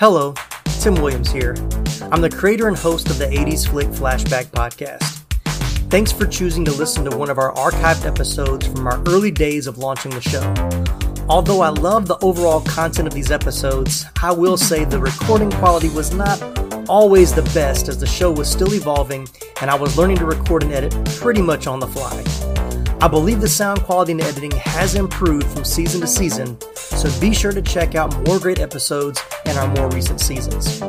Hello, Tim Williams here. I'm the creator and host of the 80s Flick Flashback Podcast. Thanks for choosing to listen to one of our archived episodes from our early days of launching the show. Although I love the overall content of these episodes, I will say the recording quality was not always the best as the show was still evolving and I was learning to record and edit pretty much on the fly. I believe the sound quality and editing has improved from season to season, so be sure to check out more great episodes in our more recent seasons.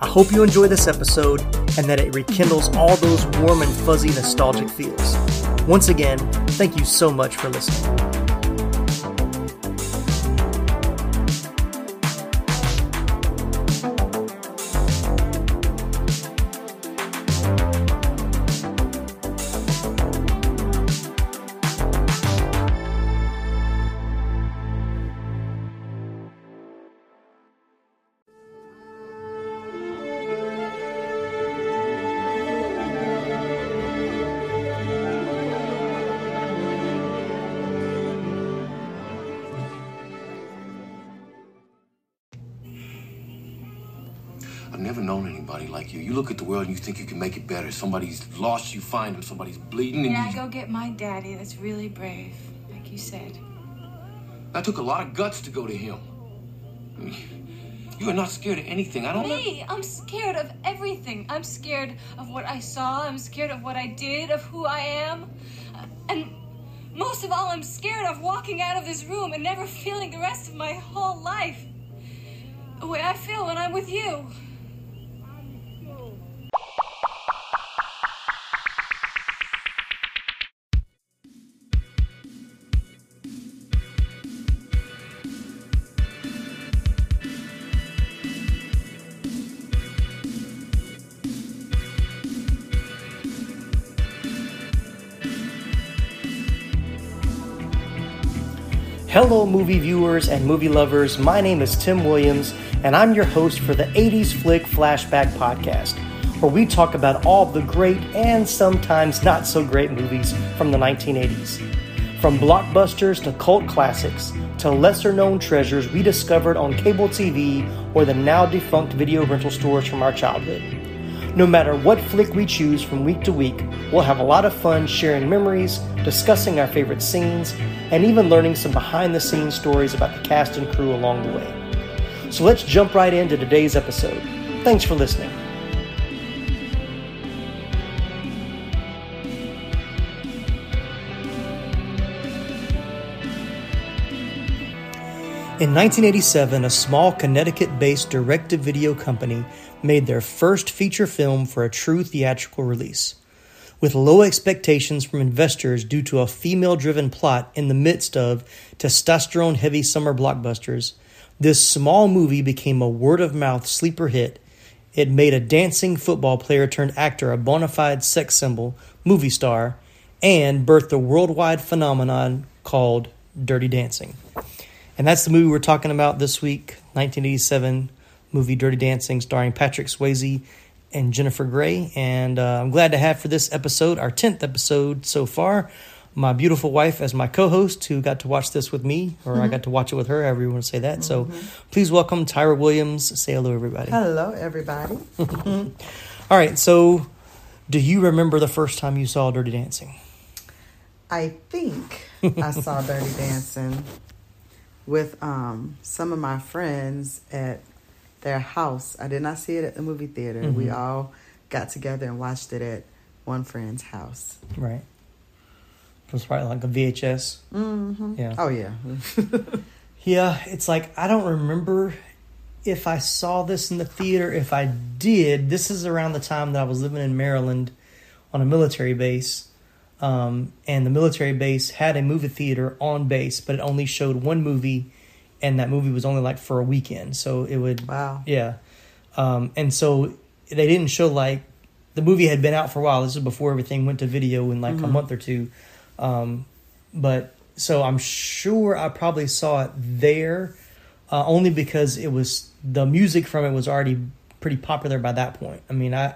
I hope you enjoy this episode and that it rekindles all those warm and fuzzy nostalgic feels. Once again, thank you so much for listening. Think you can make it better. Somebody's lost, you find them. Somebody's bleeding, and Yeah, you... go get my daddy. That's really brave, like you said. that took a lot of guts to go to him. I mean, You are not scared of anything. I don't know. Me, I'm scared of everything. I'm scared of what I saw. I'm scared of what I did, of who I am. And most of all, I'm scared of walking out of this room and never feeling the rest of my whole life the way I feel when I'm with you. Hello, movie viewers and movie lovers. My name is Tim Williams, and I'm your host for the 80s Flick Flashback Podcast, where we talk about all the great and sometimes not so great movies from the 1980s. From blockbusters to cult classics to lesser known treasures we discovered on cable TV or the now defunct video rental stores from our childhood. No matter what flick we choose from week to week, we'll have a lot of fun sharing memories, discussing our favorite scenes, and even learning some behind the scenes stories about the cast and crew along the way. So let's jump right into today's episode. Thanks for listening. In 1987, a small Connecticut based direct to video company made their first feature film for a true theatrical release. With low expectations from investors due to a female driven plot in the midst of testosterone heavy summer blockbusters, this small movie became a word of mouth sleeper hit. It made a dancing football player turned actor a bona fide sex symbol, movie star, and birthed a worldwide phenomenon called Dirty Dancing. And that's the movie we're talking about this week 1987 movie Dirty Dancing, starring Patrick Swayze and Jennifer Grey. And uh, I'm glad to have for this episode, our 10th episode so far, my beautiful wife as my co host who got to watch this with me, or I got to watch it with her, however you want to say that. So please welcome Tyra Williams. Say hello, everybody. Hello, everybody. All right, so do you remember the first time you saw Dirty Dancing? I think I saw Dirty Dancing with um, some of my friends at their house. I did not see it at the movie theater. We all got together and watched it at one friend's house. Right. It was probably like a VHS. Mm-hmm. Yeah. Oh, yeah. Yeah, it's like I don't remember if I saw this in the theater. If I did, this is around the time that I was living in Maryland on a military base. Um, and the military base had a movie theater on base, but it only showed one movie, and that movie was only like for a weekend. So it would, Wow. yeah. Um, and so they didn't show like the movie had been out for a while. This is before everything went to video in like a month or two. Um, but so I'm sure I probably saw it there, uh, only because it was the music from it was already pretty popular by that point. I mean, I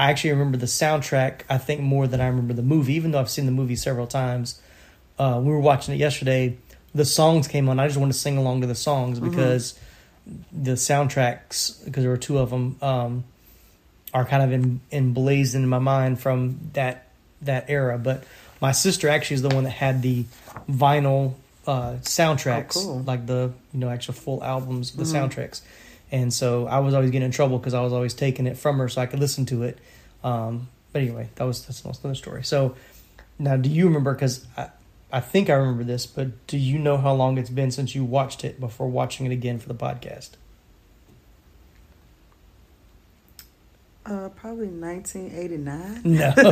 I actually remember the soundtrack. I think more than I remember the movie, even though I've seen the movie several times. Uh, we were watching it yesterday. The songs came on. I just wanted to sing along to the songs because the soundtracks because there were two of them um, are kind of in, emblazoned in my mind from that that era. But my sister actually is the one that had the vinyl uh, soundtracks, Oh, cool. like the you know actual full albums, of the soundtracks. And so I was always getting in trouble because I was always taking it from her so I could listen to it. Um, but anyway, that was that's another story. So now, do you remember? Because I, I think I remember this, but do you know how long it's been since you watched it before watching it again for the podcast? Uh, probably 1989. No,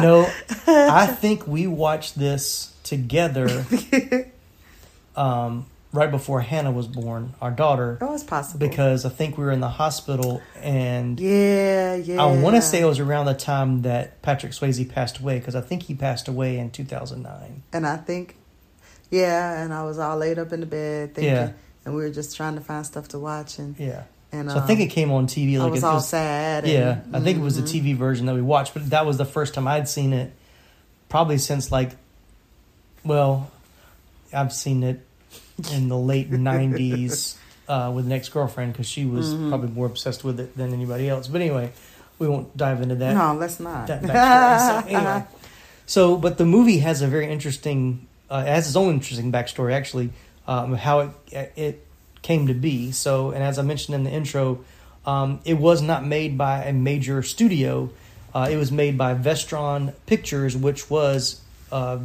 no, no. I think we watched this together um, right before Hannah was born, our daughter, Oh, it's possible. because I think we were in the hospital and yeah, yeah. I want to say it was around the time that Patrick Swayze passed away because I think he passed away in 2009. And I think, yeah, and I was all laid up in the bed thinking, Yeah. and we were just trying to find stuff to watch, and Yeah. and So I think um, it came on TV. I Like was it all was- sad. And, Yeah, I think it was the Mhm. TV version that we watched, but that was the first time I'd seen it. Probably since like, well, I've seen it in the late '90s uh, with an ex girlfriend because she was Mhm. probably more obsessed with it than anybody else. But anyway, we won't dive into that. No, let's not. that backstory. so anyway, so but the movie has a very interesting, uh, it has its own interesting backstory actually, um, how it it came to be. So, and as I mentioned in the intro, um, it was not made by a major studio. Uh, it was made by Vestron Pictures, which was, uh,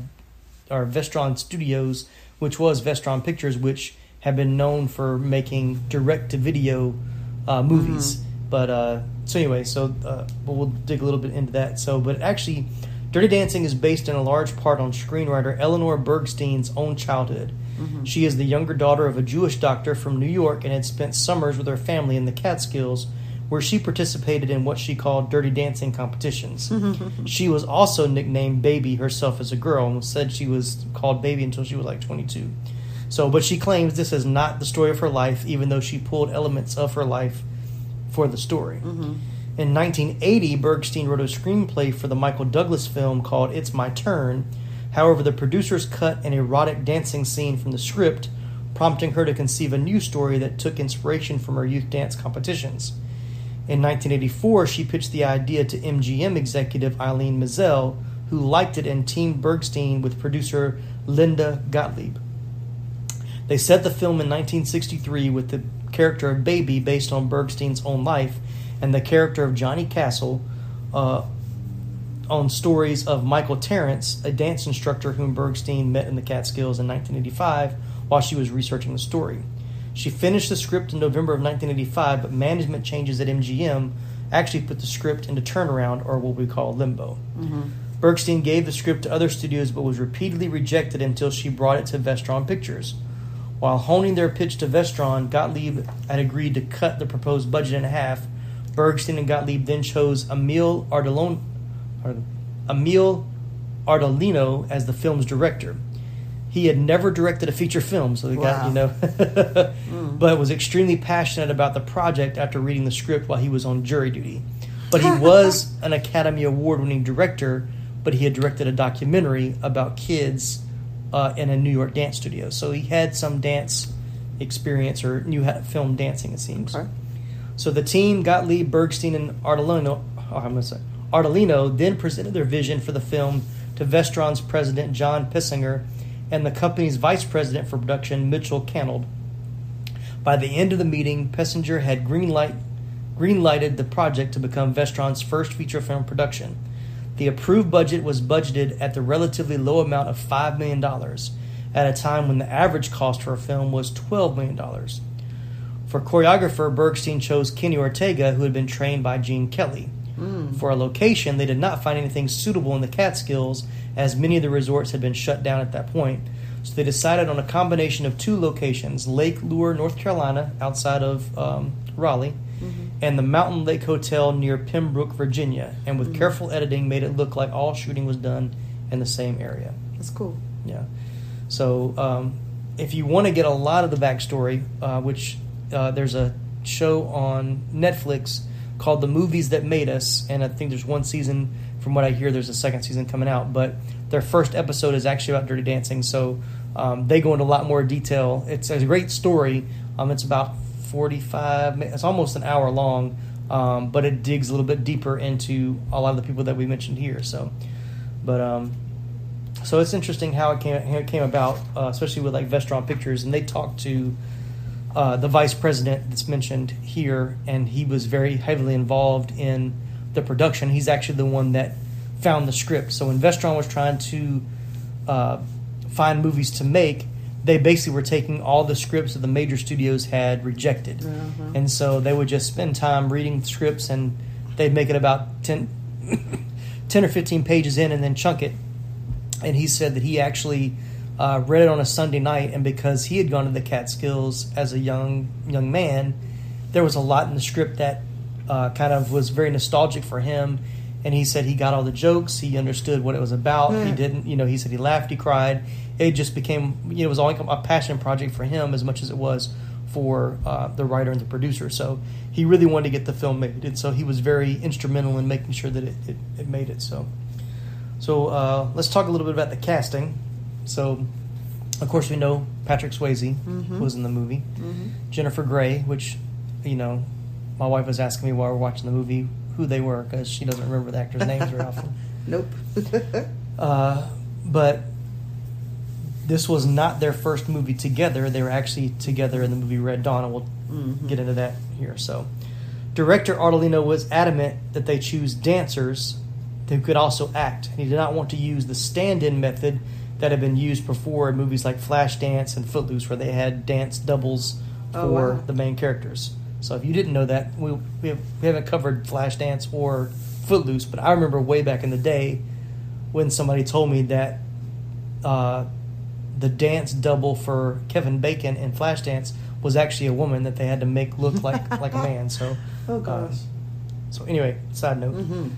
or Vestron Studios, which was Vestron Pictures, which have been known for making direct-to-video uh, movies. But uh, so anyway, so uh, but we'll dig a little bit into that. So, but actually, Dirty Dancing is based in a large part on screenwriter Eleanor Bergstein's own childhood. She is the younger daughter of a Jewish doctor from New York and had spent summers with her family in the Catskills, where she participated in what she called dirty dancing competitions. Mm-hmm. she was also nicknamed Baby herself as a girl and said she was called Baby until she was like 22. So, but she claims this is not the story of her life, even though she pulled elements of her life for the story. Mm-hmm. In 1980, Bergstein wrote a screenplay for the Michael Douglas film called It's My Turn. However, the producers cut an erotic dancing scene from the script, prompting her to conceive a new story that took inspiration from her youth dance competitions. In 1984, she pitched the idea to MGM executive Eileen Miselle, who liked it and teamed Bergstein with producer Linda Gottlieb. They set the film in 1963 with the character of Baby based on Bergstein's own life and the character of Johnny Castle uh, on stories of Michael Terrace, a dance instructor whom Bergstein met in the Catskills in 1985 while she was researching the story. She finished the script in November of 1985, but management changes at MGM actually put the script into turnaround, or what we call limbo. Mm-hmm. Bergstein gave the script to other studios but was repeatedly rejected until she brought it to Vestron Pictures. While honing their pitch to Vestron, Gottlieb had agreed to cut the proposed budget in half. Bergstein and Gottlieb then chose Emil Ardolino, Emil Ardolino as the film's director. He had never directed a feature film, so got Wow. you know, but was extremely passionate about the project after reading the script while he was on jury duty. But he was an Academy Award-winning director, but he had directed a documentary about kids uh, in a New York dance studio, so he had some dance experience or knew how to film dancing. It seems. Okay. So the team, Gottlieb, Bergstein, and Ardolino, oh, I'm gonna say, Ardolino then presented their vision for the film to Vestron's president, Jon Peisinger, and the company's vice president for production, Mitchell Cannold. By the end of the meeting, Peisinger had green light, green-lighted the project to become Vestron's first feature film production. The approved budget was budgeted at the relatively low amount of $5 million, at a time when the average cost for a film was $12 million. For choreographer, Bergstein chose Kenny Ortega, who had been trained by Gene Kelly. For a location, they did not find anything suitable in the Catskills, as many of the resorts had been shut down at that point. So they decided on a combination of two locations Lake Lure, North Carolina, outside of um, Raleigh, and the Mountain Lake Hotel near Pembroke, Virginia, and with careful editing, made it look like all shooting was done in the same area. That's cool. Yeah. So um, if you want to get a lot of the backstory, uh, which uh, there's a show on Netflix called The Movies That Made Us, and I think there's one season. From what I hear, there's a second season coming out, but their first episode is actually about Dirty Dancing. So um, they go into a lot more detail. It's a great story, Um, it's about 45. mi- It's almost an hour long, um, but it digs a little bit deeper into a lot of the people that we mentioned here. So, but um, so it's interesting how it came how it came about, uh, especially with like Vestron Pictures, and they talked to uh, the vice president that's mentioned here, and he was very heavily involved in the production. He's actually the one that found the script. So when Vestron was trying to uh, find movies to make, they basically were taking all the scripts that the major studios had rejected, and so they would just spend time reading scripts, and they'd make it about 10, 10 or fifteen pages in, and then chunk it and he said that he actually uh, read it on a Sunday night, and because he had gone to the Catskills as a young young man, there was a lot in the script that uh, kind of was very nostalgic for him. And he said he got all the jokes, he understood what it was about. He didn't, you know, he said he laughed, he cried. It just became, you know, it was all a passion project for him as much as it was for uh, the writer and the producer. So he really wanted to get the film made, and so he was very instrumental in making sure that it, it, it made it. So. So uh, let's talk a little bit about the casting. So, of course, we know Patrick Swayze mm-hmm. was in the movie. Mm-hmm. Jennifer Grey, which, you know, my wife was asking me while we are watching the movie who they were because she doesn't remember the actors' names very often. Nope. Uh, but this was not their first movie together. They were actually together in the movie Red Dawn, and we'll mm-hmm. get into that here. So, director Ardolino was adamant that they choose dancers who could also act. He did not want to use the stand-in method that have been used before in movies like Flashdance and Footloose, where they had dance doubles for Oh, wow. the main characters. So, if you didn't know that, we we, have, we haven't covered Flashdance or Footloose, but I remember way back in the day when somebody told me that uh, the dance double for Kevin Bacon in Flashdance was actually a woman that they had to make look like like a man. So, Oh uh, gosh. so anyway, side note. Mm-hmm.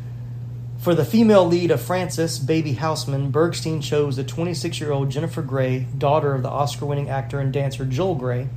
For the female lead of Frances, Baby Houseman, Bergstein chose the 26 year old Jennifer Grey, daughter of the Oscar winning actor and dancer Joel Grey.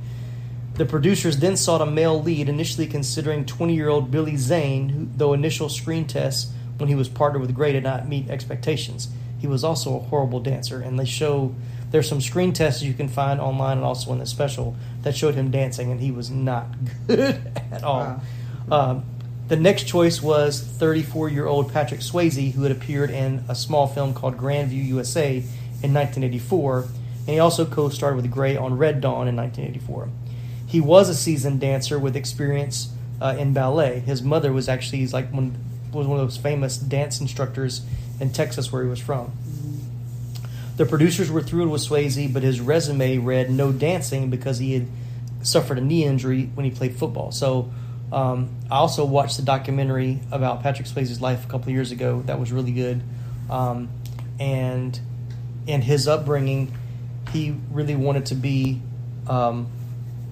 The producers then sought a male lead, initially considering 20 year old Billy Zane, who, though initial screen tests when he was partnered with Grey did not meet expectations. He was also a horrible dancer, and they show there's some screen tests you can find online and also in the special that showed him dancing, and he was not good at all. Wow. Um, the next choice was 34 year old Patrick Swayze, who had appeared in a small film called Grandview USA in 1984, and he also co starred with Grey on Red Dawn in 1984. He was a seasoned dancer with experience uh, in ballet. His mother was actually he's like one, was one of those famous dance instructors in Texas where he was from. The producers were thrilled with Swayze, but his resume read no dancing because he had suffered a knee injury when he played football. So um, I also watched the documentary about Patrick Swayze's life a couple years ago. That was really good. Um, and in his upbringing, he really wanted to be. Um,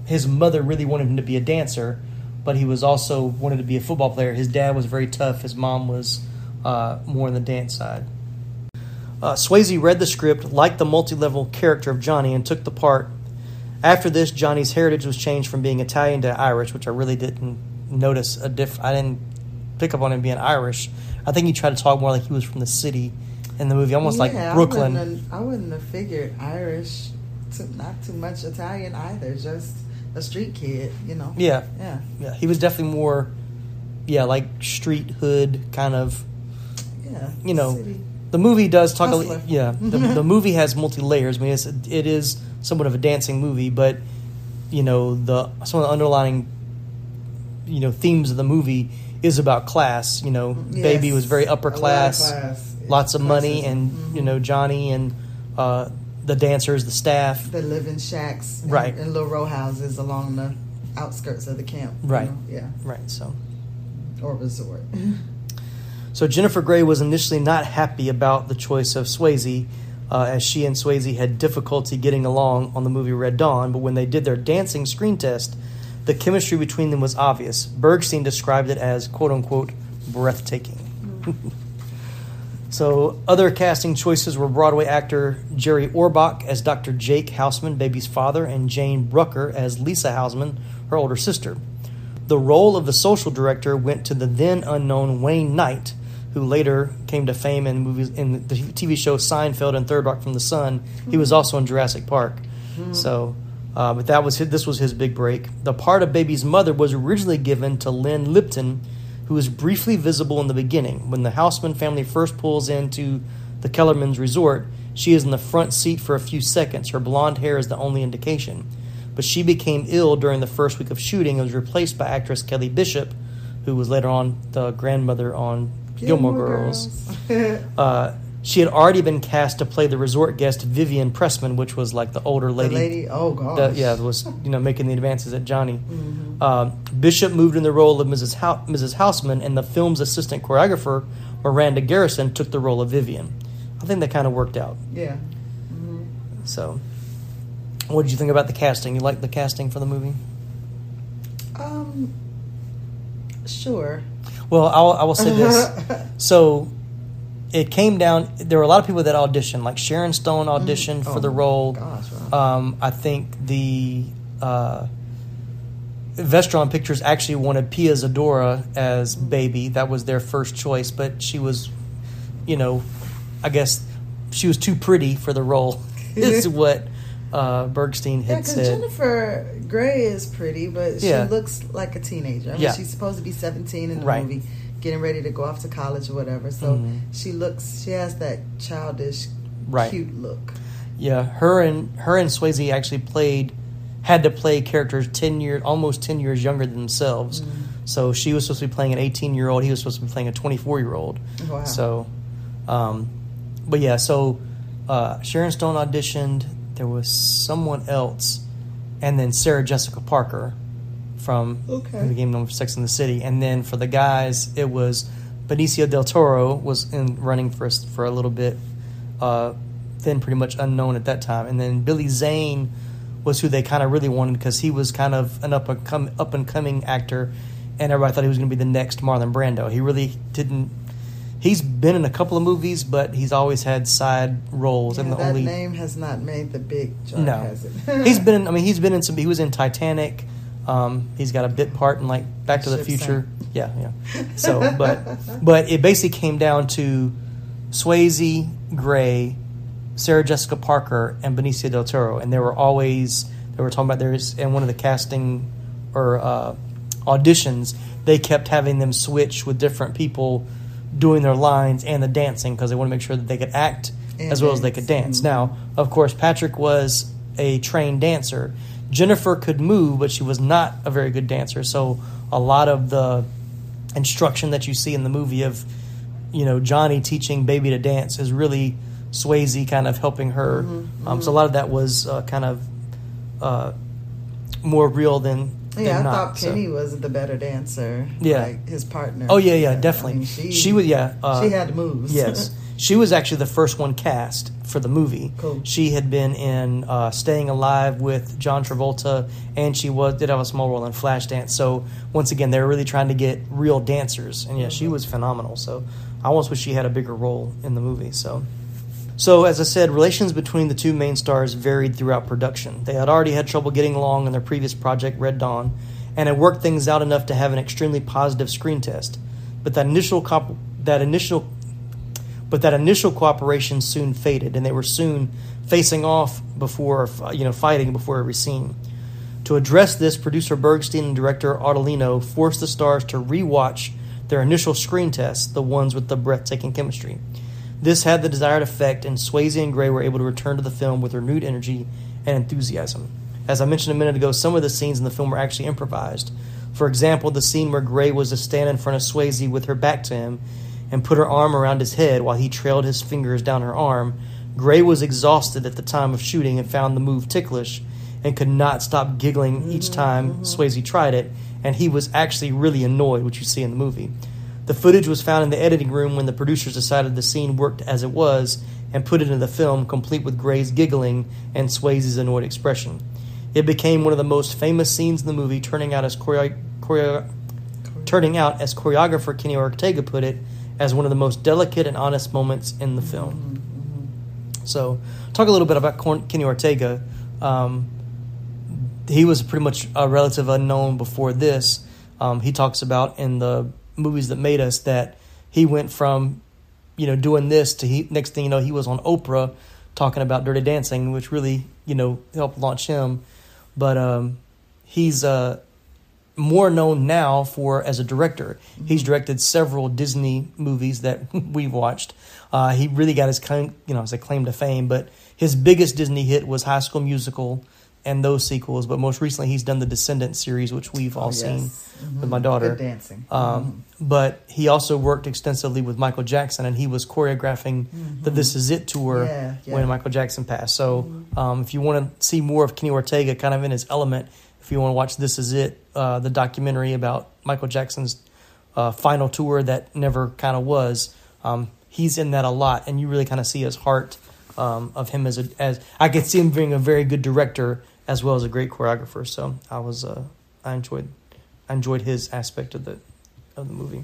his mother really wanted him to be a dancer, but he was also wanted to be a football player. His dad was very tough. His mom was uh, more on the dance side. Uh, Swayze read the script, liked the multi-level character of Johnny, and took the part. After this, Johnny's heritage was changed from being Italian to Irish, which I really didn't notice a diff. I didn't pick up on him being Irish. I think he tried to talk more like he was from the city in the movie, almost like Yeah, I Brooklyn. wouldn't, have, I wouldn't have figured Irish. Too, not too much Italian either. Just a street kid, you know. Yeah, Yeah. yeah, he was definitely more, yeah, like street hood kind of. Yeah. You know, City. The movie does talk. A, Hustler. yeah, the, the movie has multi layers. I mean, it's, it is somewhat of a dancing movie, but you know the some of the underlying you know themes of the movie is about class. You know, Baby was very upper A of class, class. lots of money, Classism. and Mhm. you know Johnny and uh, the dancers, the staff. They live in shacks, and- Right. in little row houses along the outskirts of the camp. you Right. know? Yeah. Right. So. Or resort. So Jennifer Grey was initially not happy about the choice of Swayze, uh, as she and Swayze had difficulty getting along on the movie Red Dawn. But when they did their dancing screen test, the chemistry between them was obvious. Bergstein described it as "quote unquote" breathtaking. so other casting choices were Broadway actor Jerry Orbach as Dr. Jake Houseman, baby's father, and Jane Brucker as Lisa Houseman, her older sister. The role of the social director went to the then unknown Wayne Knight, who later came to fame in movies in the TV show Seinfeld and Third Rock from the Sun. He was also in Jurassic Park. So Uh, but that was his, this was his big break. The part of Baby's mother was originally given to Lynn Lipton, who was briefly visible in the beginning. When the Houseman family first pulls into the Kellerman's resort, she is in the front seat for a few seconds. Her blonde hair is the only indication. But she became ill during the first week of shooting and was replaced by actress Kelly Bishop, who was later on the grandmother on Gilmore, Girls. uh, she had already been cast to play the resort guest Vivian Pressman, which was like the older the lady. lady, oh gosh. that, yeah, was you know making the advances at Johnny. Uh, Bishop moved in the role of Mrs. Hou- Mrs. Houseman, and the film's assistant choreographer Miranda Garrison took the role of Vivian. I think that kind of worked out. Yeah. So, what did you think about the casting? You like the casting for the movie? Um. Sure. Well, I'll, I will say this. so, it came down. There were a lot of people that auditioned. Like Sharon Stone auditioned for the Oh, role. Gosh. Wow. Um, I think the uh, Vestron Pictures actually wanted Pia Zadora as baby. That was their first choice, but she was, you know, I guess she was too pretty for the role. is what uh, Bergstein yeah, had because said. Jennifer Grey is pretty, but she Yeah. looks like a teenager. I mean, Yeah. she's supposed to be 17 in the Right. movie, getting ready to go off to college or whatever. So Mhm. she looks, she has that childish, Right. cute look. Yeah, her and her and Swayze actually played had to play characters ten years, almost ten years younger than themselves. Mm-hmm. So she was supposed to be playing an eighteen year old. He was supposed to be playing a twenty four year old. Wow. So, um, but yeah, so uh, Sharon Stone auditioned. There was someone else, and then Sarah Jessica Parker from Okay. became known for Sex in the City. And then for the guys, it was Benicio del Toro was in running for us for a little bit. Uh, then pretty much unknown at that time, and then Billy Zane was who they kind of really wanted because he was kind of an up and come up and coming actor, and everybody thought he was going to be the next Marlon Brando. He really didn't. He's been in a couple of movies, but he's always had side roles, Yeah, and the that only name has not made the big chart, no, has it? he's been. In, I mean, he's been in some. He was in Titanic. Um, he's got a bit part in like Back to the Ship Future. Yeah, yeah. So, but but it basically came down to Swayze, Grey, Sarah Jessica Parker, and Benicio del Toro, and they were always they were talking about there's in one of the casting or uh, auditions they kept having them switch with different people doing their lines and the dancing because they want to make sure that they could act And as well as they could dance. Mhm. Now, of course, Patrick was a trained dancer. Jennifer could move, but she was not a very good dancer. So a lot of the instruction that you see in the movie of, you know, Johnny teaching baby to dance is really Swayze kind of helping her. Mm-hmm, Um, so a lot of that was uh, kind of uh, more real than yeah, I not. thought So- Penny was the better dancer. Yeah. like his partner. Oh yeah, yeah, I definitely. mean, she, was yeah. Uh, she had moves. Yes, she was actually the first one cast for the movie. Cool. She had been in uh, Staying Alive with John Travolta, and she was did have a small role in Flashdance. So once again, they were really trying to get real dancers, and yeah, she was phenomenal. So I almost wish she had a bigger role in the movie. So. So, as I said, relations between the two main stars varied throughout production. They had already had trouble getting along in their previous project, Red Dawn, and had worked things out enough to have an extremely positive screen test. But that initial that initial but that initial cooperation soon faded, and they were soon facing off before you know fighting before every scene. To address this, producer Bergstein and director Ardolino forced the stars to rewatch their initial screen tests, the ones with the breathtaking chemistry. This had the desired effect, and Swayze and Grey were able to return to the film with renewed energy and enthusiasm. As I mentioned a minute ago, some of the scenes in the film were actually improvised. For example, the scene where Grey was to stand in front of Swayze with her back to him and put her arm around his head while he trailed his fingers down her arm. Grey was exhausted at the time of shooting and found the move ticklish and could not stop giggling each time mm-hmm. Swayze tried it, and he was actually really annoyed, which you see in the movie. The footage was found in the editing room when the producers decided the scene worked as it was and put it in the film, complete with Grey's giggling and Swayze's annoyed expression. It became one of the most famous scenes in the movie, turning out as choreo- choreo- turning out, as choreographer Kenny Ortega put it, as one of the most delicate and honest moments in the film. So, talk a little bit about Corn- Kenny Ortega. Um, he was pretty much a relative unknown before this. Um, he talks about in the movies that made us that he went from, you know, doing this to he next thing you know he was on Oprah talking about Dirty Dancing, which really you know helped launch him. but um, he's uh, more known now for as a director. He's directed several Disney movies that we've watched. Uh, he really got his claim, you know, his claim to fame. But his biggest Disney hit was High School Musical and those sequels. But most recently, he's done the Descendants series, which we've all Oh, seen yes. with my daughter. Good dancing. Um, But he also worked extensively with Michael Jackson, and he was choreographing the "This Is It" tour Mm-hmm. Yeah, yeah. when Michael Jackson passed. So, um, if you want to see more of Kenny Ortega, kind of in his element, if you want to watch "This Is It," uh, the documentary about Michael Jackson's uh, final tour that never kind of was, um, he's in that a lot, and you really kind of see his heart um, of him as a as I could see him being a very good director as well as a great choreographer. So I was uh, I enjoyed I enjoyed his aspect of the of the movie.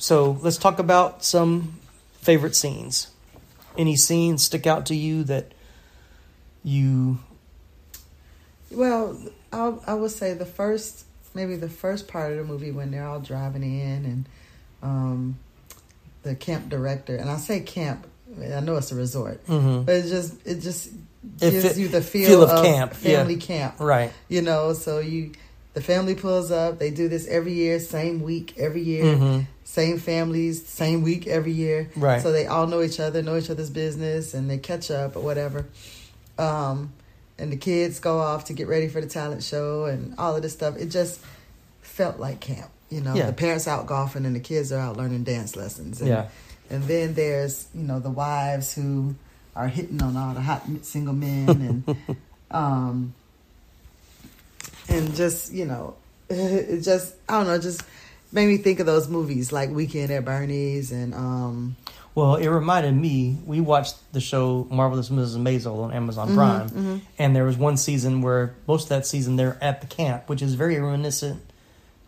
So let's talk about some favorite scenes. Any scenes stick out to you that you Well, I I would say the first maybe the first part of the movie when they're all driving in and um, the camp director and I say camp I know it's a resort Mhm. but it just it just gives fit- you the feel, feel of of, camp, yeah. family camp right? you know so you the family pulls up they do this every year same week every year Mhm. same families same week every year Right. so they all know each other know each other's business and they catch up or whatever um, and the kids go off to get ready for the talent show and all of this stuff it just felt like camp you know Yeah. the parents out golfing and the kids are out learning dance lessons and, Yeah. and then there's you know the wives who are hitting on all the hot single men and um and just you know it just i don't know just made me think of those movies like weekend at bernie's and um Well, it reminded me. We watched the show Marvelous Mrs. Maisel on Amazon Mm-hmm, Prime, and there was one season where most of that season they're at the camp, which is very reminiscent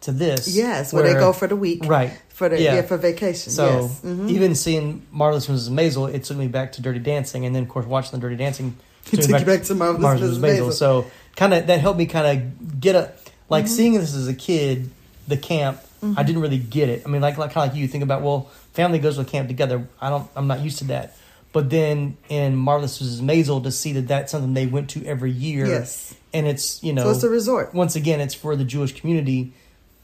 to this. yes where, they go for the week right for the Yeah. yeah, for vacation So yes Mhm. even seeing Marvelous Mrs. Maisel, it took me back to Dirty Dancing, and then of course watching the Dirty Dancing It took you back to Marvelous Mrs. Maisel. So kind of that helped me kind of get a like Mm-hmm. seeing this as a kid, the camp. I didn't really get it. I mean, like like kind of like you think about well, family goes to camp together. I don't. I'm not used to that. But then in Marvelous Mrs. Maisel to see that that's something they went to every year. Yes. And it's you know so it's a resort once again, it's for the Jewish community.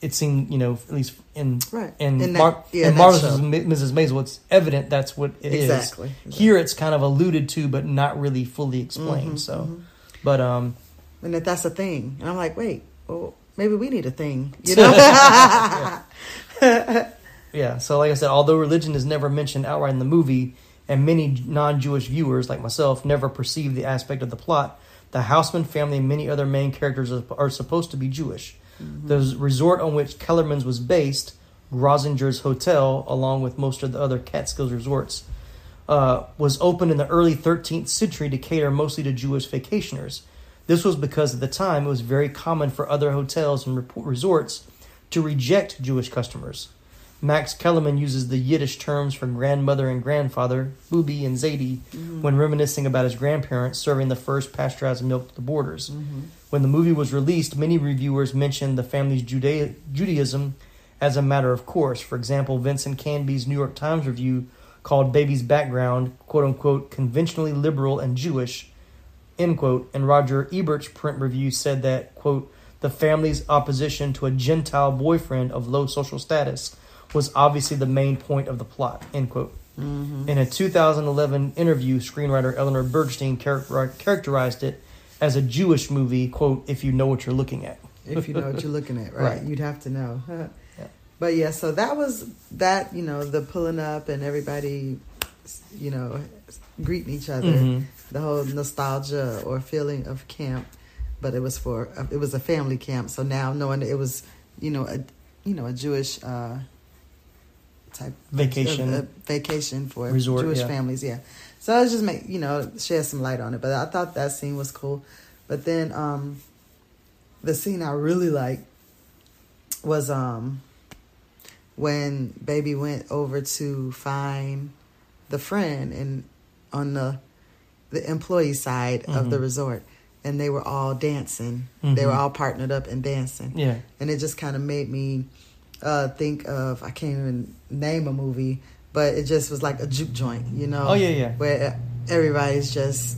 It seemed, you know, at least in Right. in, In that- Mar- yeah, in Marvelous. Mrs. Maisel, it's evident that's what it is. Exactly. Here, it's kind of alluded to, but not really fully explained. Mm-hmm, so, but um, and that that's a thing and i'm like wait well maybe we need a thing you know yeah. So, like I said, although religion is never mentioned outright in the movie, and many non-Jewish viewers, like myself, never perceive the aspect of the plot, the Houseman family and many other main characters are, are supposed to be Jewish. The resort on which Kellerman's was based, Grosinger's Hotel, along with most of the other Catskills resorts, uh, was opened in the early 13th century to cater mostly to Jewish vacationers. This was because at the time it was very common for other hotels and resorts to reject Jewish customers. Max Kellerman uses the Yiddish terms for grandmother and grandfather, Bubi and Zaidi, mm-hmm. when reminiscing about his grandparents serving the first pasteurized milk to the boarders. Mm-hmm. When the movie was released, many reviewers mentioned the family's Juda- Judaism as a matter of course. For example, Vincent Canby's New York Times review called Baby's background, quote unquote, conventionally liberal and Jewish, end quote, and Roger Ebert's print review said that, quote, the family's opposition to a Gentile boyfriend of low social status was obviously the main point of the plot, end quote. Mm-hmm. In a 2011 interview, screenwriter Eleanor Bergstein characterized it as a Jewish movie, quote, if you know what you're looking at. if you know what you're looking at, right? Right. You'd have to know. But yeah, so that was that. You know, the pulling up and everybody, you know, greeting each other. Mhm. The whole nostalgia or feeling of camp, but it was for it was a family camp. So now knowing it was, you know, a you know a Jewish uh, type Vacation. uh, uh, vacation for Resort, Jewish yeah. families. Yeah, so I was just make you know shed some light on it. But I thought that scene was cool. But then um, the scene I really liked was um when baby went over to find the friend and on the the employee side of the Mhm. resort and they were all dancing they were Mhm. all partnered up and dancing Yeah. and it just kind of made me uh think of i can't even name a movie but it just was like a juke joint you know Oh, yeah, yeah. where everybody's just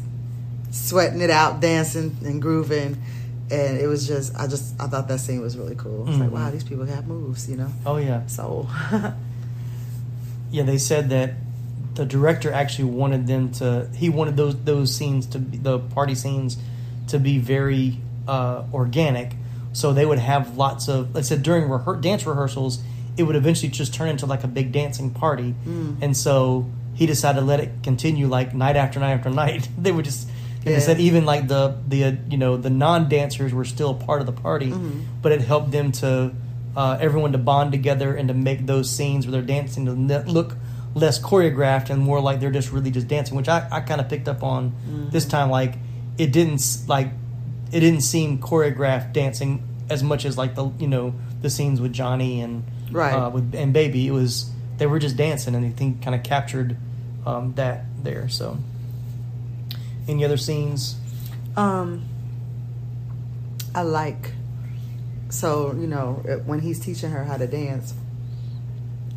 sweating it out dancing and grooving and it was just i just i thought that scene was really cool it's like Mhm. wow these people have moves you know Oh yeah. so Yeah, they said that the director actually wanted them to. He wanted those those scenes to be, the party scenes to be very uh, organic. So they would have lots of. Like I said during rehe- dance rehearsals, it would eventually just turn into like a big dancing party, Mm. and so he decided to let it continue like night after night after night. they would just. They Yeah. said even like the the uh, you know the non dancers were still part of the party, Mhm. but it helped them to uh, everyone to bond together and to make those scenes where they're dancing to look less choreographed and more like they're just really just dancing, which I, I kind of picked up on this time. Like it didn't like it didn't seem choreographed dancing as much as like the you know the scenes with Johnny and Right. uh, with and Baby. It was they were just dancing and I think kind of captured um, that there. So any other scenes? Um, I like. So you know when he's teaching her how to dance,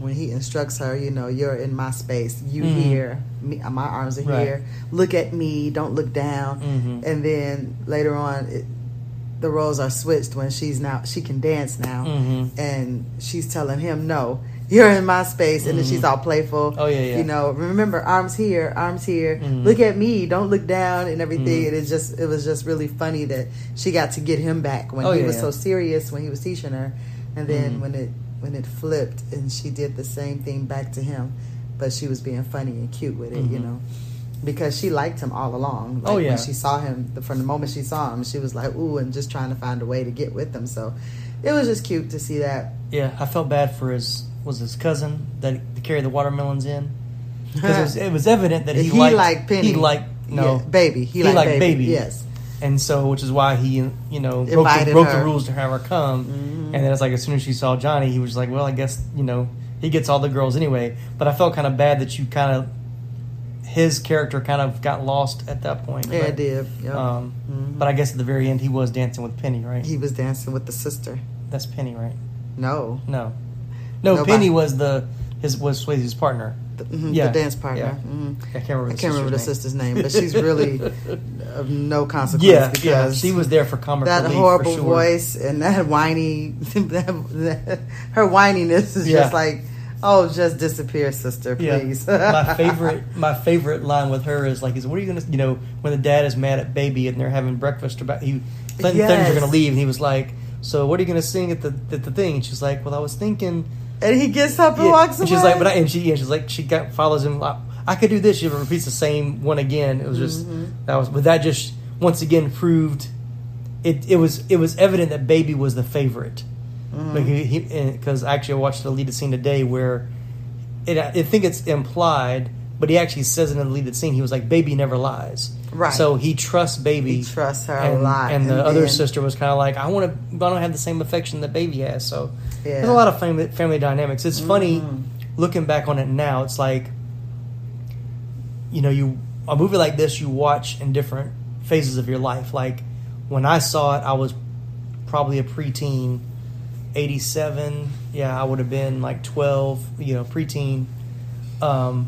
when he instructs her, you know, you're in my space. You Mhm. here, me, my arms are Right. here. Look at me. Don't look down. Mhm. And then later on, it, the roles are switched when she's now she can dance now, Mhm. and she's telling him no. You're in my space, and then she's all playful. Oh, yeah, yeah. You know, remember arms here, arms here. Mhm. Look at me, don't look down, and everything. Mhm. And it just it was just really funny that she got to get him back when Oh, he yeah, was yeah. so serious when he was teaching her, and then when it when it flipped and she did the same thing back to him, but she was being funny and cute with it, you Mhm. know, because she liked him all along. Like Oh, yeah. when she saw him the, from the moment she saw him, she was like ooh, and just trying to find a way to get with him. So it was just cute to see that. Yeah, I felt bad for his was his cousin that to carry the watermelons in because it was, it was evident that he, He liked, liked Penny. He liked no Yeah, baby. He, He liked, liked baby. baby. Yes. And so which is why he you know broke, the, broke the rules to have her come. Mhm. And then it's like as soon as she saw Johnny, he was like, well, I guess you know he gets all the girls anyway. But I felt kind of bad that you kind of his character kind of got lost at that point. Yeah, but, it did. Yep. Um, Mhm. But I guess at the very end, he was dancing with Penny, right? he was dancing with the sister. That's Penny, right? No, No, no. Nobody. Penny was the his was Swayze's partner. The, mhm, Yeah, the dance partner. yeah. Mhm. I can't remember. I the can't remember the sister's name, but she's really of no consequence Yeah, because yeah. She was there for comic that relief horrible sure. voice and that whiny, that, her whininess is just like, oh, just disappear, sister, Yeah. please. my favorite, my favorite line with her is like, "Is what are you gonna, you know, when the dad is mad at baby and they're having breakfast about he, Clinton Yes. things are gonna leave and he was like, so what are you gonna sing at the at the thing? And she's like, well, I was thinking, and he gets up and Yeah. walks and away. she's like, but I, and she, yeah, she's like, she got follows him. I, I could do this. She repeats the same one again. It was just Mm-hmm. that was, but that just once again proved it. It was it was evident that baby was the favorite Mm-hmm. because actually I watched the deleted scene today where it, I think it's implied, but he actually says it in the deleted scene. He was like, "Baby never lies." Right. So he trusts baby. He trusts her and, a lot, And the and other then- sister was kind of like, "I want to. I don't have the same affection that baby has." So Yeah. there's a lot of family family dynamics. It's funny Mhm. looking back on it now. It's like you know, you a movie like this you watch in different phases of your life. Like when I saw it, I was probably a preteen. 87 yeah i would have been like 12 you know preteen um,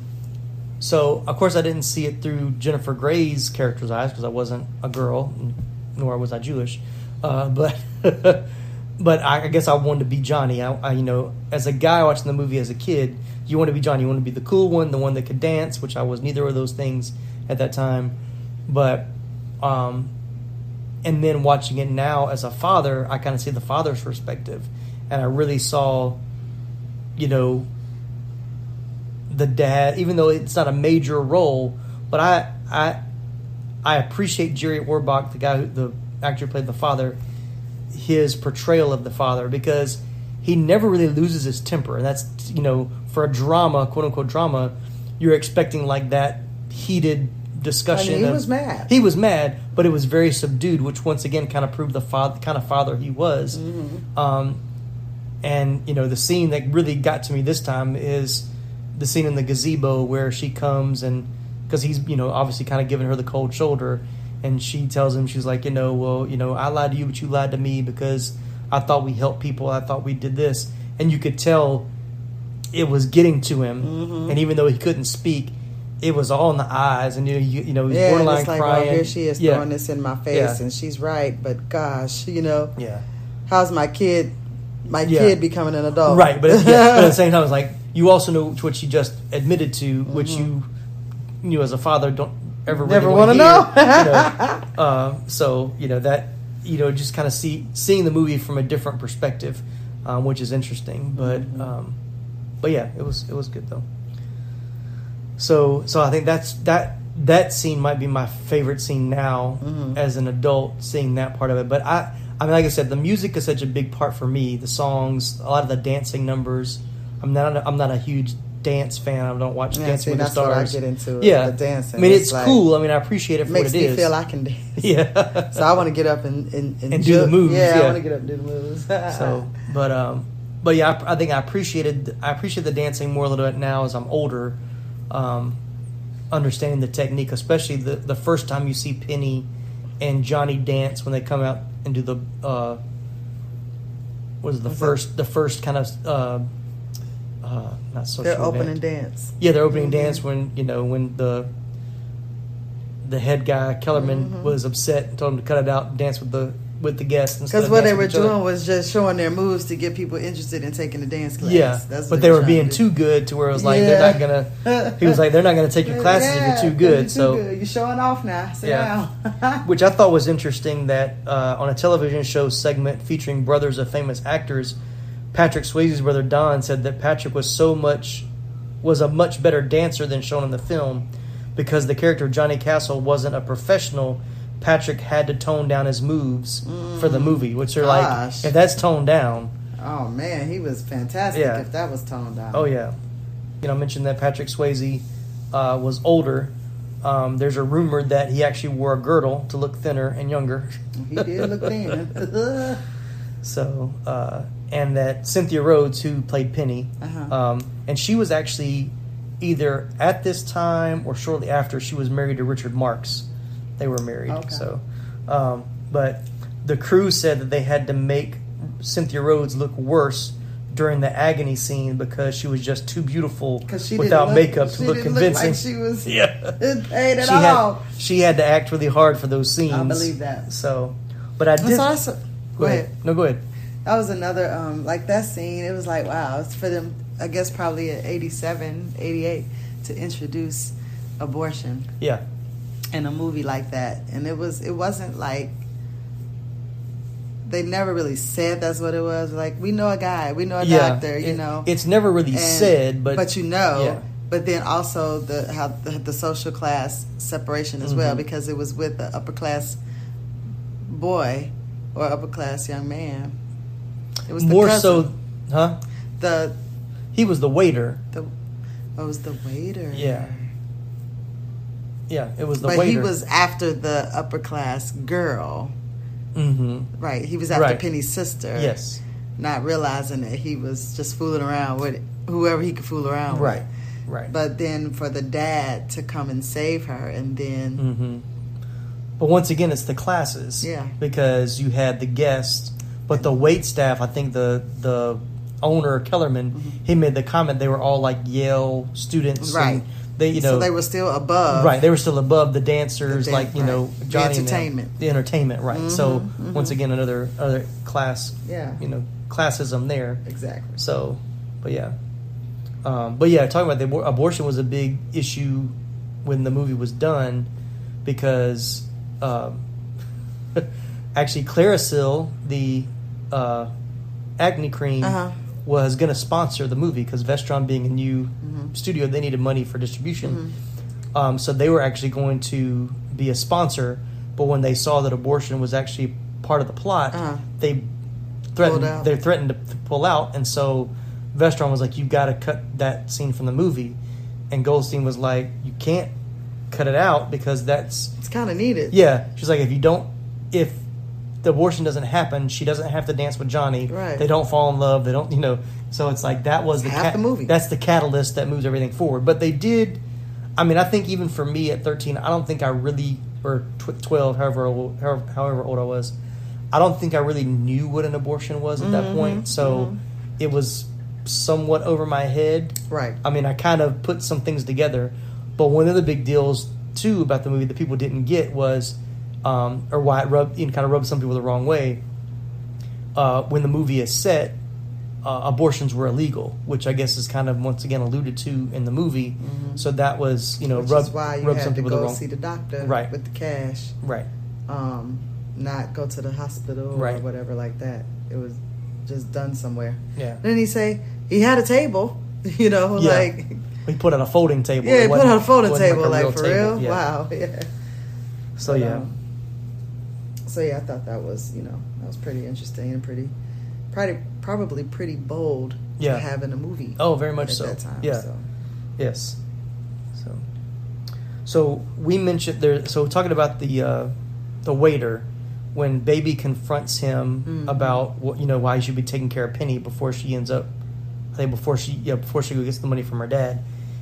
so of course i didn't see it through jennifer grey's character's eyes because i wasn't a girl nor was i jewish. Uh, but but I, I guess i wanted to be johnny. I, I you know as a guy watching the movie as a kid you want to be johnny. You want to be the cool one the one that could dance which i was neither of those things at that time. But um, and then watching it now as a father, I kind of see the father's perspective, and I really saw, you know, the dad. Even though it's not a major role, but I I I appreciate Jerry Orbach, the guy who the actor who played the father, his portrayal of the father because he never really loses his temper, and that's you know for a drama, quote unquote drama, you're expecting like that heated discussion. I mean, he of- was mad. He was mad, but it was very subdued, which once again kind of proved the father, kind of father he was. Mm-hmm. Um, and you know the scene that really got to me this time is the scene in the gazebo where she comes and because he's you know obviously kind of giving her the cold shoulder and she tells him she's like you know well you know i lied to you but you lied to me because i thought we helped people i thought we did this and you could tell it was getting to him Mm-hmm. and even though he couldn't speak it was all in the eyes and you know, you, you know he's Yeah, borderline it's like, crying oh, here she is yeah. throwing this in my face, Yeah. and she's right. But gosh, you know, yeah how's my kid, my Yeah. kid becoming an adult? Right, but, yeah, but at the same time, it's like you also know what you just admitted to, which you, you as a father don't ever really Never wanna wanna hear, you know. Uh, so you know that you know just kind of see seeing the movie from a different perspective, um, which is interesting. But um, but yeah, it was it was good though. So so I think that's that that scene might be my favorite scene now as an adult seeing that part of it. But I I mean like I said, the music is such a big part for me. The songs, a lot of the dancing numbers. I'm not a, I'm not a huge dance fan. I don't watch Yeah, Dancing see, with the that's what I Stars. get into, Yeah, the dancing. I mean, It's it's, like- cool. I mean, I appreciate it for makes what it me is. feel I can dance. yeah. So I want to get up and and, And do the moves, Yeah, yeah. I want to get up and do the moves. so but um but yeah I, I think i appreciated i appreciate the dancing more a little bit now as i'm older um understanding the technique especially the the first time you see penny and johnny dance when they come out and do the uh was it, the What's that? first the first kind of uh uh not social They're opening event. dance. Yeah, their opening Mm-hmm. dance when you know when the the head guy Kellerman Mm-hmm. was upset and told him to cut it out and dance with the with the guests Because what they were each other. doing was just showing their moves to get people interested in taking the dance class. Yeah, That's but they were being to too good to where it was like Yeah. they're not gonna. He was like they're not gonna take your classes Yeah, if you're too good. you're so, good. you're showing off now. Sit Yeah. which I thought was interesting that uh, on a television show segment featuring brothers of famous actors, Patrick Swayze's brother Don said that Patrick was so much was a much better dancer than shown in the film because the character of Johnny Castle wasn't a professional. Patrick had to tone down his moves for the movie, which are Mm. Gosh. like if that's toned down. oh man, he was fantastic. Yeah. If that was toned down. Oh yeah, you know, I mentioned that Patrick Swayze uh, was older. Um, there's a rumor that he actually wore a girdle to look thinner and younger. he did look thin. So, uh, and that Cynthia Rhodes, who played Penny, Uh-huh. um, and she was actually either at this time or shortly after she was married to Richard Marx. They were married. Okay. So, um, but the crew said that they had to make Cynthia Rhodes look worse during the agony scene because she was just too beautiful Because she without look, makeup to she look didn't convincing. Look like she was yeah. paid at She all. had she had to act really hard for those scenes. I believe that. So, but I So did. that's- go ahead. No, go ahead. That was another um like that scene. It was like wow, it's for them. I guess probably at 87, 88 to introduce abortion Yeah. in a movie like that, and it was it wasn't like they never really said that's what it was. Like we know a guy, we know a yeah, doctor, you it- know. it's never really And- said, but but you know, yeah. but then also the how the, the social class separation as well Mhm. because it was with the upper class boy or upper class young man. It was the more so, huh? the He was the waiter. the oh, it was the waiter. Yeah, yeah, it was the but waiter. he was after the upper class girl. hmm Right, he was after Right. Penny's sister. Yes, not realizing that he was just fooling around with whoever he could fool around right, with. right. Right. But then for the dad to come and save her, and then hmm But once again, it's the classes. Yeah. Because you had the guests, but the wait staff. I think the the owner Kellerman Mm-hmm. he made the comment they were all like Yale students. Right. They you know so they were still above. right they were still above the dancers The dan- like you know right. The Johnny them. entertainment. the entertainment right so Mhm, once again another other class Yeah. you know classism there Exactly. so but yeah um, but yeah talking about the abor- abortion was a big issue when the movie was done because um, actually Clearasil the uh, acne cream Uh-huh. was going to sponsor the movie because Vestron being a new Mm-hmm. studio they needed money for distribution um, so they were actually going to be a sponsor but when they saw that abortion was actually part of the plot Uh-huh. they threatened. They threatened to pull out, and so Vestron was like, "You've got to cut that scene from the movie," and Goldstein was like, "You can't cut it out because that's It's kind of needed. yeah." She's like, "If you don't, if the abortion doesn't happen, she doesn't have to dance with Johnny. Right. They don't fall in love. They don't, you know." So it's like that was the Half the movie. That's the catalyst that moves everything forward. But they did. I mean, I think even for me at 13, I don't think I really, or tw- 12, however old, however, however old I was, I don't think I really knew what an abortion was at Mm-hmm. that point. So it was somewhat over my head. Right. I mean, I kind of put some things together. But one of the big deals, too, about the movie that people didn't get was, um, or why it rubbed, you know, kind of rubbed some people the wrong way. Uh, when the movie is set, uh, abortions were illegal, which I guess is kind of once again alluded to in the movie. So that was, you know, Mm-hmm. Which rub, why you rub had to people the go wrong see the doctor Right. with the cash, right. um, not go to the hospital or whatever like that. It was just done somewhere. Yeah. Then he say he had a table, you know, Yeah. like he put on a folding table. yeah, he put on a folding table, a like, real for table. real. Yeah. Wow, yeah. So But, yeah, um, so yeah, I thought that was you know that was pretty interesting and pretty, probably probably pretty bold Yeah. to have in a movie. Oh, very much at so. That time, Yeah. So. Yes. So, so we mentioned there. So talking about the uh, the waiter when Baby confronts him Mm-hmm. about what you know why he should be taking care of Penny before she ends up. I think before she yeah before she gets the money from her dad,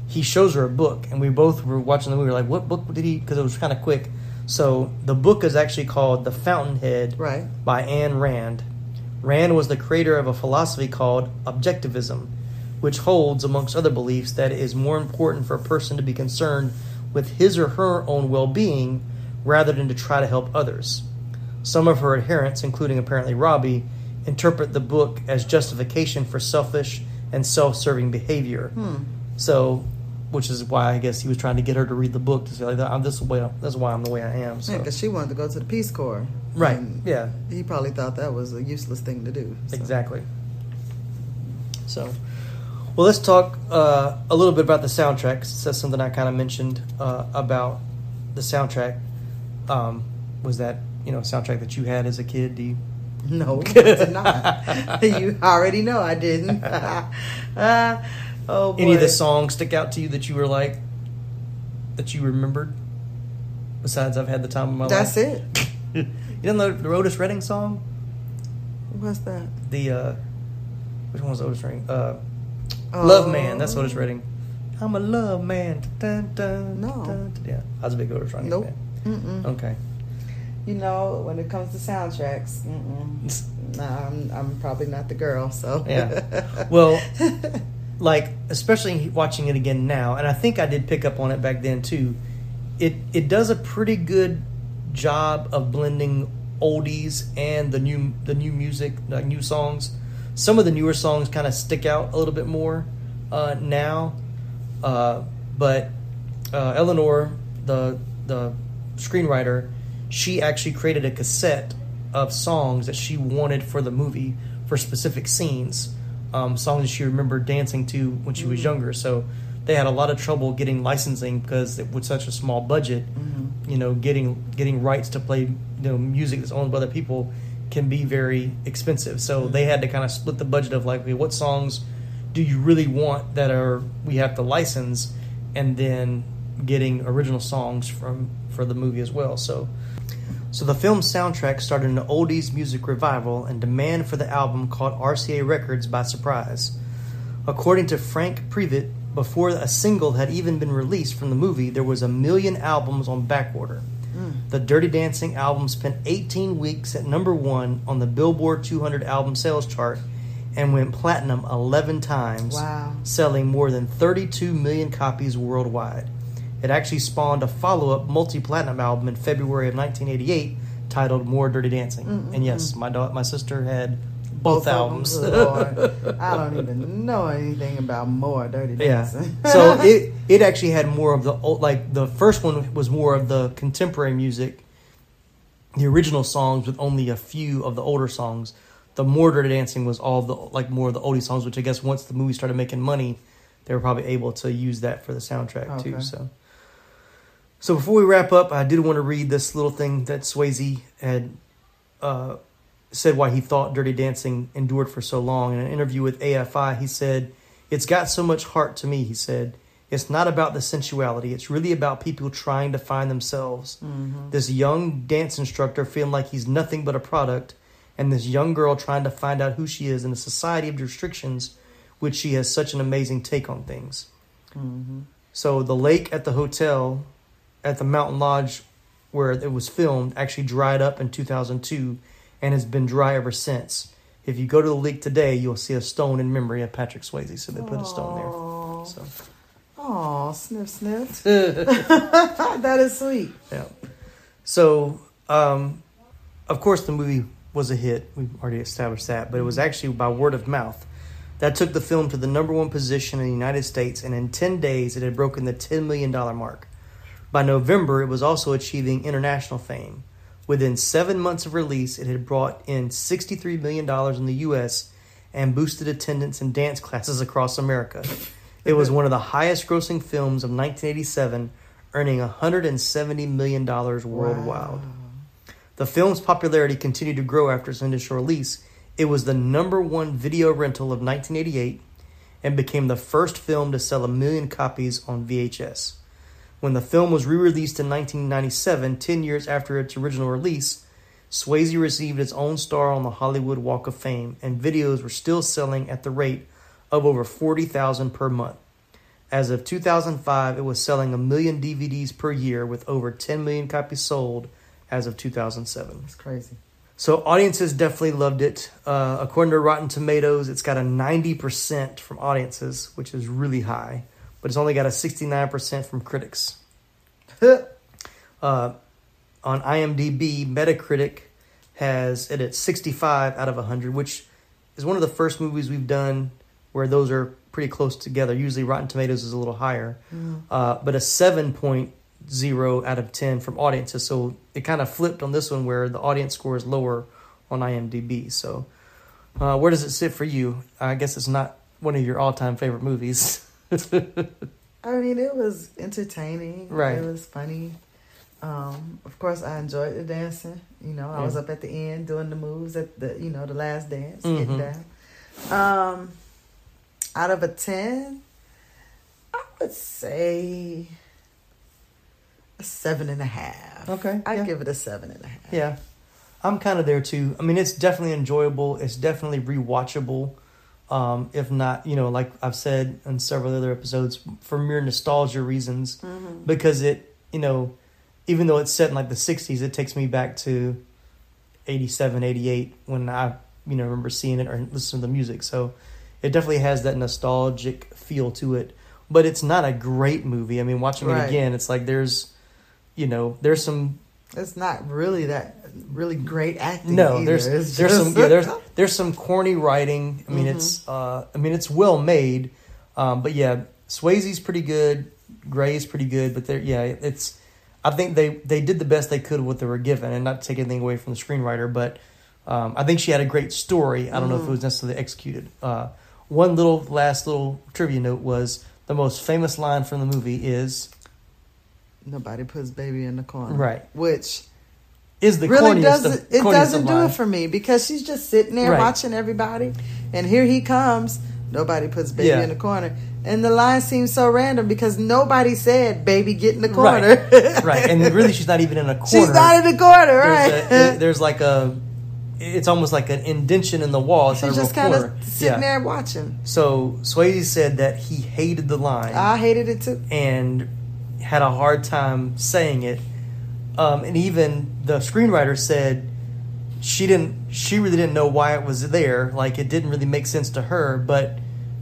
he shows her a book, and we both were watching the movie. We're like, what book did he? Because it was kind of quick. So the book is actually called The Fountainhead Right. by Ayn Rand. Rand was the creator of a philosophy called objectivism, which holds, amongst other beliefs, that it is more important for a person to be concerned with his or her own well being rather than to try to help others. Some of her adherents, including apparently Robbie, interpret the book as justification for selfish and self serving behavior. Hmm. So, which is why I guess he was trying to get her to read the book to say, like, "I'm this way, that's why I'm the way I am. So. Yeah, because she wanted to go to the Peace Corps. Right, yeah. He probably thought that was a useless thing to do. so. Exactly. So, well, let's talk uh, a little bit about the soundtrack. That's something I kind of mentioned uh, about the soundtrack. Um, was that you know a soundtrack that you had as a kid? Do you? No, I did not. you already know I didn't. uh, oh boy. Any of the songs stick out to you that you were like that you remembered? Besides, I've had the time of my That's life. That's it. you didn't know the Otis Redding song? What's that? The uh, which one was Otis Redding? Uh, Oh. Love Man. That's Otis Redding. I'm a love man. Dun, dun, No. dun. Yeah, I was a big Otis Redding Nope. fan. Okay. You know, when it comes to soundtracks, mm-mm. I'm, I'm probably not the girl. So Yeah. Well, like especially watching it again now, and I think I did pick up on it back then too. It it does a pretty good job of blending oldies and the new the new music, like new songs. Some of the newer songs kind of stick out a little bit more uh, now, uh, but uh, Eleanor, the the screenwriter, she actually created a cassette of songs that she wanted for the movie for specific scenes, um, songs she remembered dancing to when she was mm-hmm. younger. So they had a lot of trouble getting licensing because it was such a small budget. Mm-hmm. You know, getting getting rights to play you know music that's owned by other people can be very expensive. So mm-hmm. they had to kind of split the budget of like, okay, what songs do you really want that are we have to license, and then getting original songs from for the movie as well. So. So the film's soundtrack started an oldies music revival and demand for the album caught RCA Records by surprise. According to Franke Previte, before a single had even been released from the movie, there was a million albums on backorder. Hmm. The Dirty Dancing album spent 18 weeks at number one on the Billboard 200 album sales chart and went platinum 11 times, Wow. selling more than 32 million copies worldwide. It actually spawned a follow up multi platinum album in February of 1988 titled More Dirty Dancing. Mm-hmm. And yes, my da- my sister had both, of them, albums. I don't even know anything about more Dirty Dancing. Yeah. So it it actually had more of the old, like the first one was more of the contemporary music, the original songs with only a few of the older songs. The more dirty dancing was all the like more of the oldie songs, which I guess once the movie started making money, they were probably able to use that for the soundtrack too. So. So before we wrap up, I did want to read this little thing that Swayze had uh, said why he thought Dirty Dancing endured for so long. In an interview with AFI, he said, It's got so much heart to me, he said. It's not about the sensuality. It's really about people trying to find themselves. This young dance instructor feeling like he's nothing but a product, and this young girl trying to find out who she is in a society of restrictions, which she has such an amazing take on things. So the lake at the hotel, at the Mountain Lodge, where it was filmed, actually dried up in 2002, and has been dry ever since. If you go to the lake today, you'll see a stone in memory of Patrick Swayze. So they put a stone there. So Oh, sniff, sniff. that is sweet. yeah. So um, of course the movie was a hit. We've already established that, but it was actually by word of mouth. That took the film to the number one position in the United States, and in 10 days it had broken the $10 million mark. By November, it was also achieving international fame. Within seven months of release, it had brought in $63 million in the U.S. and boosted attendance in dance classes across America. It was one of the highest grossing films of 1987, earning $170 million worldwide. The film's popularity continued to grow after its initial release. It was the number one video rental of 1988 and became the first film to sell a million copies on VHS. When the film was re released in 1997, 10 years after its original release, Swayze received its own star on the Hollywood Walk of Fame, and videos were still selling at the rate of over 40,000 per month. As of 2005, it was selling a million DVDs per year with over 10 million copies sold as of 2007. It's crazy. So audiences definitely loved it. Uh, according to Rotten Tomatoes, it's got a 90% from audiences, which is really high, but it's only got a 69% from critics. Uh, on IMDb, Metacritic has it at 65 out of 100, which is one of the first movies we've done where those are pretty close together. Usually Rotten Tomatoes is a little higher, uh, but a 7.0 out of 10 from audiences. So it kind of flipped on this one where the audience score is lower on IMDb. So uh, where does it sit for you? I guess it's not one of your all-time favorite movies. I mean, it was entertaining. Right. It was funny. Um, of course, I enjoyed the dancing. You know, I was up at the end doing the moves at the, you know, the last dance, Mhm. getting down. Um, out of a 10, I would say a seven and a half. Okay, I'd yeah. give it a seven and a half. Yeah, I'm kind of there too. I mean, it's definitely enjoyable. It's definitely rewatchable. Um, if not, you know, like I've said in several other episodes, for mere nostalgia reasons, because it, you know, even though it's set in like the '60s, it takes me back to '87, '88 when I, you know, remember seeing it or listening to the music. So it definitely has that nostalgic feel to it. But it's not a great movie. I mean, watching it again, it's like there's, you know, there's some It's not really that really great acting. no, either. there's It's there's just- some yeah, there's there's some corny writing. I mean, it's uh, I mean it's well made, um, but yeah, Swayze's pretty good, Grey's pretty good, but they're yeah, it's I think they they did the best they could with what they were given, and not to take anything away from the screenwriter, but um, I think she had a great story. I don't know if it was necessarily executed. Uh, one little last little trivia note was the most famous line from the movie is Nobody puts baby in the corner. Right. Which is the really doesn't it doesn't do it for me because she's just sitting there Right. watching everybody and here he comes. Nobody puts baby Yeah. in the corner. And the line seems so random because nobody said baby get in the corner. Right, and really she's not even in a corner. she's not in the corner right there's, a, there's like a it's almost like an indention in the wall. It's she's not a real just kind of sitting yeah. there watching. So swayze said that he hated the line. I hated it too. And had a hard time saying it um, and even the screenwriter said she didn't she really didn't know why it was there. Like it didn't really make sense to her but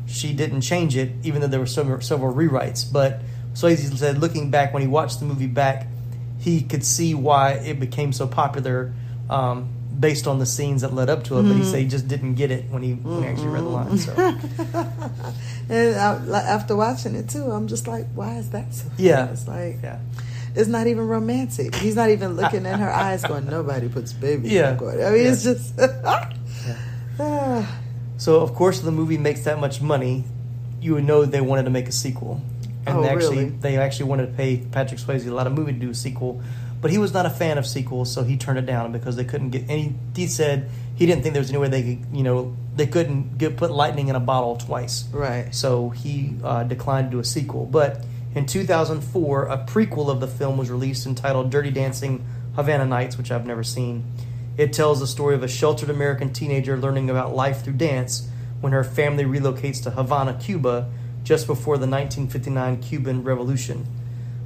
she didn't change it even though there were several, several rewrites. But swayze said looking back when he watched the movie back he could see why it became so popular um, based on the scenes that led up to it. But he said he just didn't get it when he, when he actually read the line so. And I, after watching it too i'm just like why is that so Yeah. it's like yeah it's not even romantic. He's not even looking in her eyes, going, "Nobody puts baby Yeah. I mean, it's just. So of course the movie makes that much money, you would know they wanted to make a sequel, and Oh, they actually really? they actually wanted to pay Patrick Swayze a lot of movie to do a sequel, but he was not a fan of sequels, so he turned it down because they couldn't get any. He said he didn't think there was any way they could, you know, they couldn't get put lightning in a bottle twice. Right. So he uh, declined to do a sequel. But in 2004, a prequel of the film was released entitled Dirty Dancing Havana Nights, which I've never seen. It tells the story of a sheltered American teenager learning about life through dance when her family relocates to Havana, Cuba, just before the 1959 Cuban Revolution.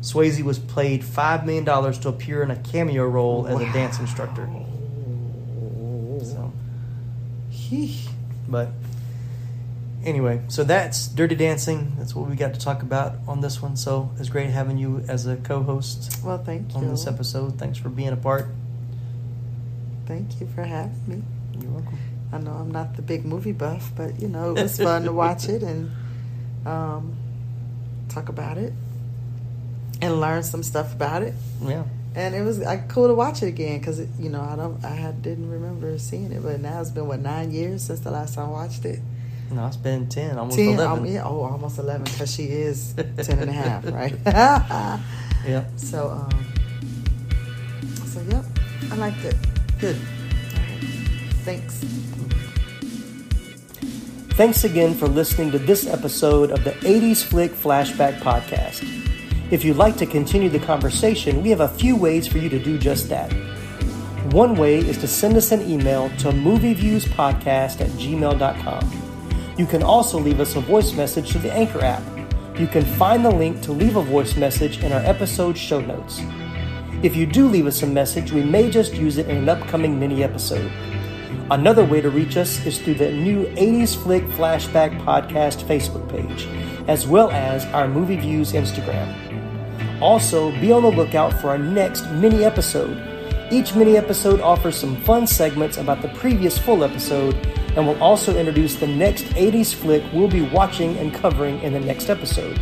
Swayze was paid $5 million to appear in a cameo role as a dance instructor. So, but anyway, so that's Dirty Dancing. That's what we got to talk about on this one. So it's great having you as a co host well, thank you. on this episode. Thanks for being a part. Thank you for having me. You're welcome. I know I'm not the big movie buff, but you know it was fun to watch it and um, talk about it and learn some stuff about it. Yeah. And it was like cool to watch it again because you know I don't I didn't remember seeing it, but now it's been what nine years since the last time I watched it. No, it's been 10, almost 10, 11. um, yeah, oh, almost 11 because she is 10 and a half, right? Yeah. so, um, so yep, I liked it. Good. All right. Thanks. Thanks again for listening to this episode of the 80s Flick Flashback Podcast. If you'd like to continue the conversation, we have a few ways for you to do just that. One way is to send us an email to movieviewspodcast at gmail.com. You can also leave us a voice message to the Anchor app. You can find the link to leave a voice message in our episode show notes. If you do leave us a message, we may just use it in an upcoming mini episode. Another way to reach us is through the new 80s Flick Flashback Podcast Facebook page, as well as our Movie Views Instagram. Also, be on the lookout for our next mini episode. Each mini episode offers some fun segments about the previous full episode and we'll also introduce the next 80s flick we'll be watching and covering in the next episode.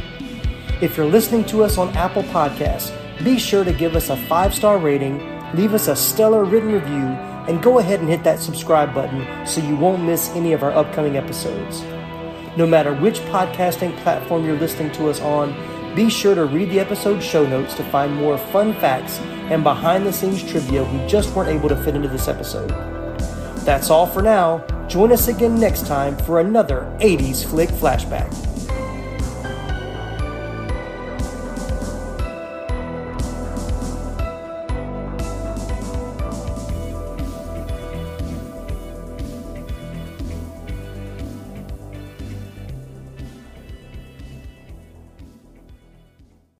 If you're listening to us on Apple Podcasts, be sure to give us a five star rating, leave us a stellar written review, and go ahead and hit that subscribe button so you won't miss any of our upcoming episodes. No matter which podcasting platform you're listening to us on, be sure to read the episode show notes to find more fun facts and behind the scenes trivia we just weren't able to fit into this episode. That's all for now. Join us again next time for another 80s Flick Flashback.